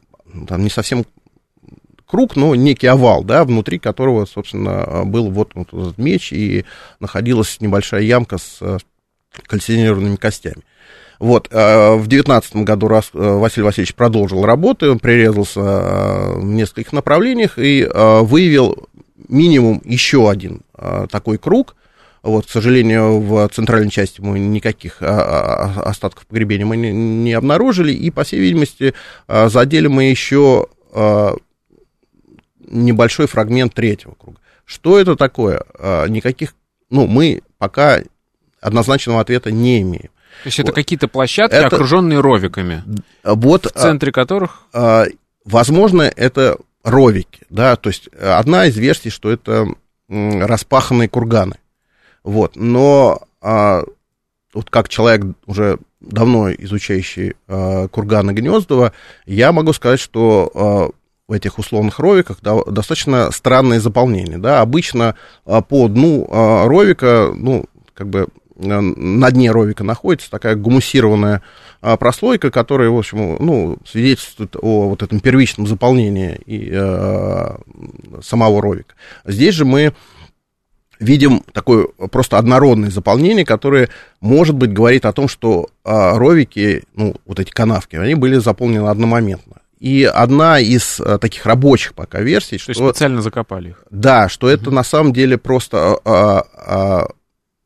Speaker 2: там не совсем круг, но некий овал, да, внутри которого, собственно, был вот, этот меч, и находилась небольшая ямка с э, кальцинированными костями. Вот, э, в девятнадцатом году э, Василий Васильевич продолжил работы, он прирезался в нескольких направлениях и выявил минимум еще один а, такой круг. Вот, к сожалению, в центральной части мы никаких а, а, остатков погребения мы не, обнаружили, и, по всей видимости, задели мы еще небольшой фрагмент третьего круга. Что это такое? Никаких, ну, мы пока однозначного ответа не имеем.
Speaker 1: То есть вот. это какие-то площадки, это, окруженные ровиками,
Speaker 2: вот,
Speaker 1: в центре которых...
Speaker 2: Возможно, это ровики, да, то есть э, одна из версий, что это распаханные курганы, вот, но а, вот как человек уже давно изучающий а, курганы Гнездова, я могу сказать, что а, в этих условных ровиках да, достаточно странное заполнение, да, обычно а, по дну а, ровика, ну, как бы на дне ровика находится такая гумусированная прослойка, которая, в общем, ну, свидетельствует о вот этом первичном заполнении и, э, самого ровика. Здесь же мы видим такое просто однородное заполнение, которое, может быть, говорит о том, что э, ровики, ну, вот эти канавки, они были заполнены одномоментно. И одна из а, таких рабочих пока версий,
Speaker 1: что... То есть специально закопали их.
Speaker 2: Да, что угу. это на самом деле просто, а, а,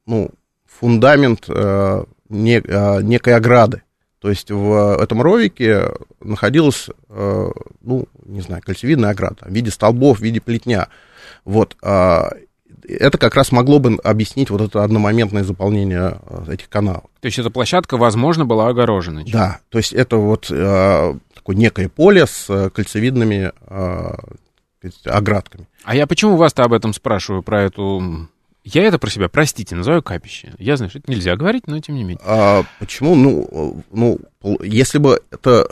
Speaker 2: ну, фундамент а, не, а, некой ограды. То есть в этом ровике находилась, э, ну, не знаю, кольцевидная ограда в виде столбов, в виде плетня. Вот. А, это как раз могло бы объяснить вот это одномоментное заполнение э, этих каналов.
Speaker 1: То есть эта площадка, возможно, была огорожена?
Speaker 2: Да, то есть это вот э, такое некое поле с кольцевидными оградками.
Speaker 1: А я почему вас-то об этом спрашиваю, про эту Я это про себя, простите, называю капище. Я знаю, что это нельзя говорить, но тем не менее.
Speaker 2: А, почему? Ну, ну, если бы это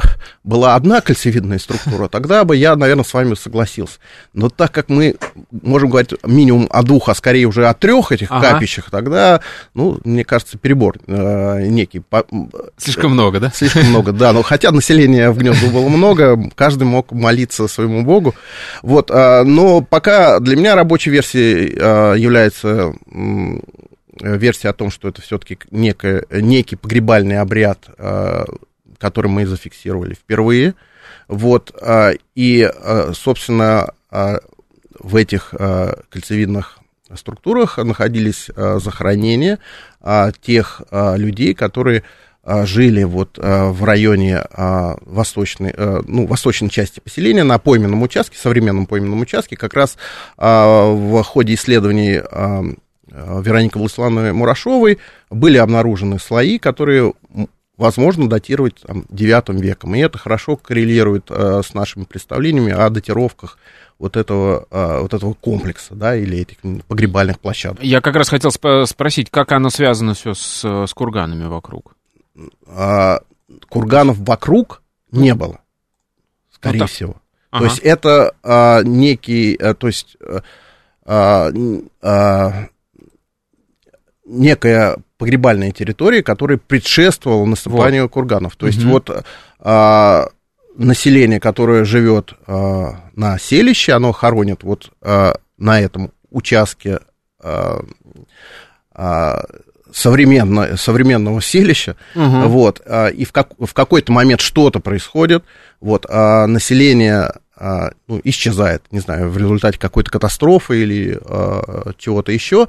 Speaker 2: была одна кольцевидная структура, тогда бы я, наверное, с вами согласился. Но так как мы можем говорить минимум о двух, а скорее уже о трех этих ага. капищах, тогда, ну, мне кажется, перебор э, некий.
Speaker 1: Слишком много, да?
Speaker 2: Слишком много, да. Но хотя населения в гнезду было много, каждый мог молиться своему богу. Вот, э, но пока для меня рабочей версией э, является версия о том, что это все-таки некий погребальный обряд, а, который мы зафиксировали впервые. Вот, а, и, а, собственно, в этих кольцевидных структурах находились захоронения тех людей, которые жили вот в районе восточной, ну, восточной части поселения на пойменном участке, современном пойменном участке, как раз в ходе исследований Э, Вероника Владиславовны Мурашовой были обнаружены слои, которые возможно датировать там, 9 веком. И это хорошо коррелирует э, с нашими представлениями о датировках вот этого, э, вот этого комплекса, да, или этих погребальных площадок.
Speaker 1: Я как раз хотел сп- спросить, как оно связано все с, с курганами вокруг?
Speaker 2: А, курганов вокруг не было, скорее ну, всего. Ага. То есть это а, некий, а, то есть а, а, некая погребальная территория, которая предшествовала насыпанию вот. курганов. То есть угу. вот а, население, которое живет а, на селище, оно хоронит вот а, на этом участке а, а, современно, современного селища, угу. вот, а, и в, как, в какой-то момент что-то происходит, вот, а население а, ну, исчезает, не знаю, в результате какой-то катастрофы или а, чего-то еще,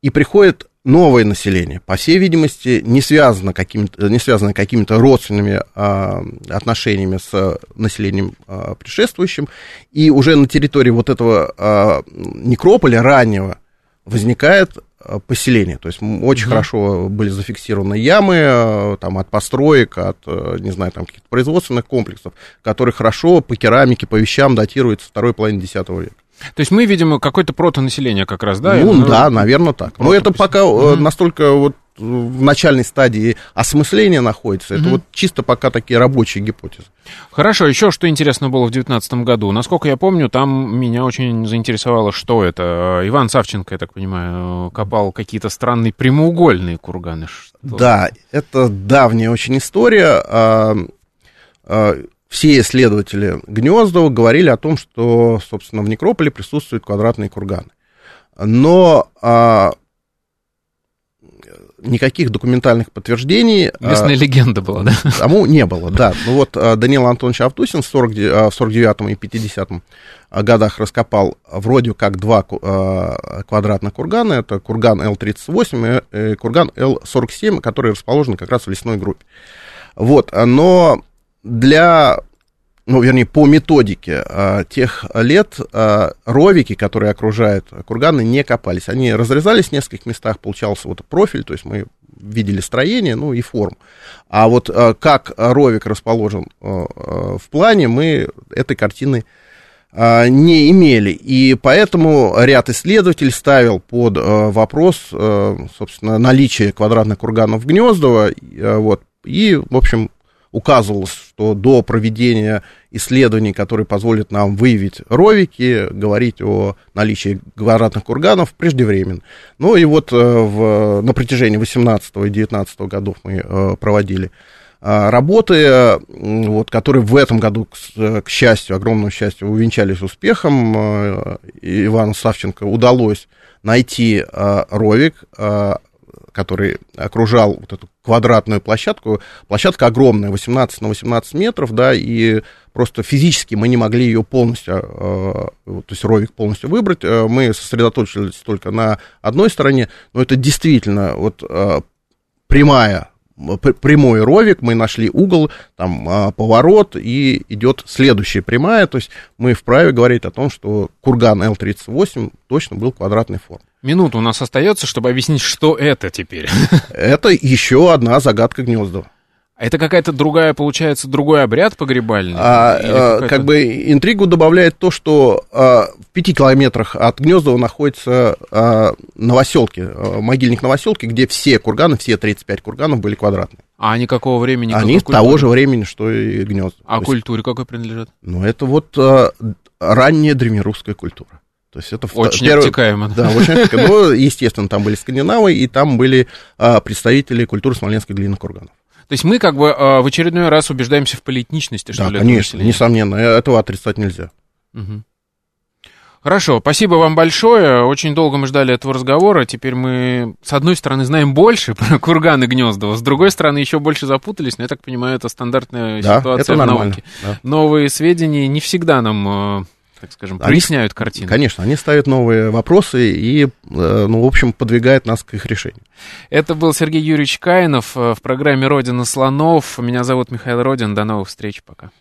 Speaker 2: и приходит новое население, по всей видимости, не связано, каким не связано какими-то родственными а, отношениями с населением а, предшествующим, и уже на территории вот этого а, некрополя раннего возникает а, поселение. То есть очень mm-hmm. хорошо были зафиксированы ямы а, там, от построек, от, а, не знаю, там каких-то производственных комплексов, которые хорошо по керамике, по вещам датируются второй половины X века.
Speaker 1: То есть мы видим какое-то протонаселение как раз, да?
Speaker 2: Ну, да, наверное, так. Но это пока угу. настолько вот в начальной стадии осмысления находится. Это угу. вот чисто пока такие рабочие гипотезы.
Speaker 1: Хорошо, еще что интересно было в 2019 году. Насколько я помню, там меня очень заинтересовало, что это. Иван Савченко, я так понимаю, копал какие-то странные прямоугольные курганы. Что...
Speaker 2: Да, это давняя очень история. А, а, все исследователи Гнездова говорили о том, что, собственно, в некрополе присутствуют квадратные курганы. Но а, никаких документальных подтверждений...
Speaker 1: А, Местная а, легенда была, да?
Speaker 2: Тому не было, да. Ну вот а, Данил Антонович Автусин в 49 и 50 годах раскопал вроде как два а, квадратных кургана. Это курган Л-38 и курган Л-47, которые расположены как раз в лесной группе. Вот, но для, ну, вернее, по методике а, тех лет а, ровики, которые окружают курганы, не копались. Они разрезались в нескольких местах, получался вот профиль, то есть мы видели строение, ну и форму. А вот а, как ровик расположен а, а, в плане, мы этой картины а, не имели. И поэтому ряд исследователей ставил под а, вопрос, а, собственно, наличие квадратных курганов в Гнездово. Вот, и, в общем, указывалось, что до проведения исследований, которые позволят нам выявить ровики, говорить о наличии квадратных курганов преждевременно. Ну и вот э, в, на протяжении 18 и 19 годов мы э, проводили э, работы, вот, которые в этом году, к, к счастью, огромному счастью, увенчались успехом. Ивану Савченко удалось найти ровик, который окружал вот эту квадратную площадку. Площадка огромная, 18 на 18 метров, да, и просто физически мы не могли ее полностью, э, то есть ровик полностью выбрать. Э, мы сосредоточились только на одной стороне, но это действительно вот э, прямая прямой ровик, мы нашли угол, там поворот, и идет следующая прямая, то есть мы вправе говорить о том, что курган Л-38 точно был квадратной формы.
Speaker 1: Минута у нас остается, чтобы объяснить, что это теперь.
Speaker 2: Это еще одна загадка Гнездова.
Speaker 1: Это какая-то другая, получается, другой обряд погребальный?
Speaker 2: А, а, как бы интригу добавляет то, что а, в пяти километрах от Гнездова находится а, новоселки, а, могильник новоселки, где все курганы, все 35 курганов были квадратные.
Speaker 1: А они какого времени?
Speaker 2: Они того же времени, что и гнезда.
Speaker 1: А есть, культуре какой принадлежат?
Speaker 2: Ну, это вот а, ранняя древнерусская культура. То есть это
Speaker 1: очень первый, обтекаемо.
Speaker 2: Да, очень обтекаемо. Ну, естественно, там были скандинавы, и там были а, представители культуры смоленских длинных курганов.
Speaker 1: То есть мы как бы а, в очередной раз убеждаемся в политичности, что
Speaker 2: да,
Speaker 1: ли?
Speaker 2: конечно, несомненно, э, этого отрицать нельзя.
Speaker 1: Угу. Хорошо, спасибо вам большое. Очень долго мы ждали этого разговора. Теперь мы, с одной стороны, знаем больше про курганы Гнездова, с другой стороны, еще больше запутались. Но я так понимаю, это стандартная
Speaker 2: да,
Speaker 1: ситуация
Speaker 2: это
Speaker 1: в науке.
Speaker 2: Да.
Speaker 1: Новые сведения не всегда нам так скажем, проясняют
Speaker 2: они,
Speaker 1: картину.
Speaker 2: Конечно, они ставят новые вопросы и, ну, в общем, подвигают нас к их решению.
Speaker 1: Это был Сергей Юрьевич Каинов в программе «Родина слонов». Меня зовут Михаил Родин. До новых встреч. Пока.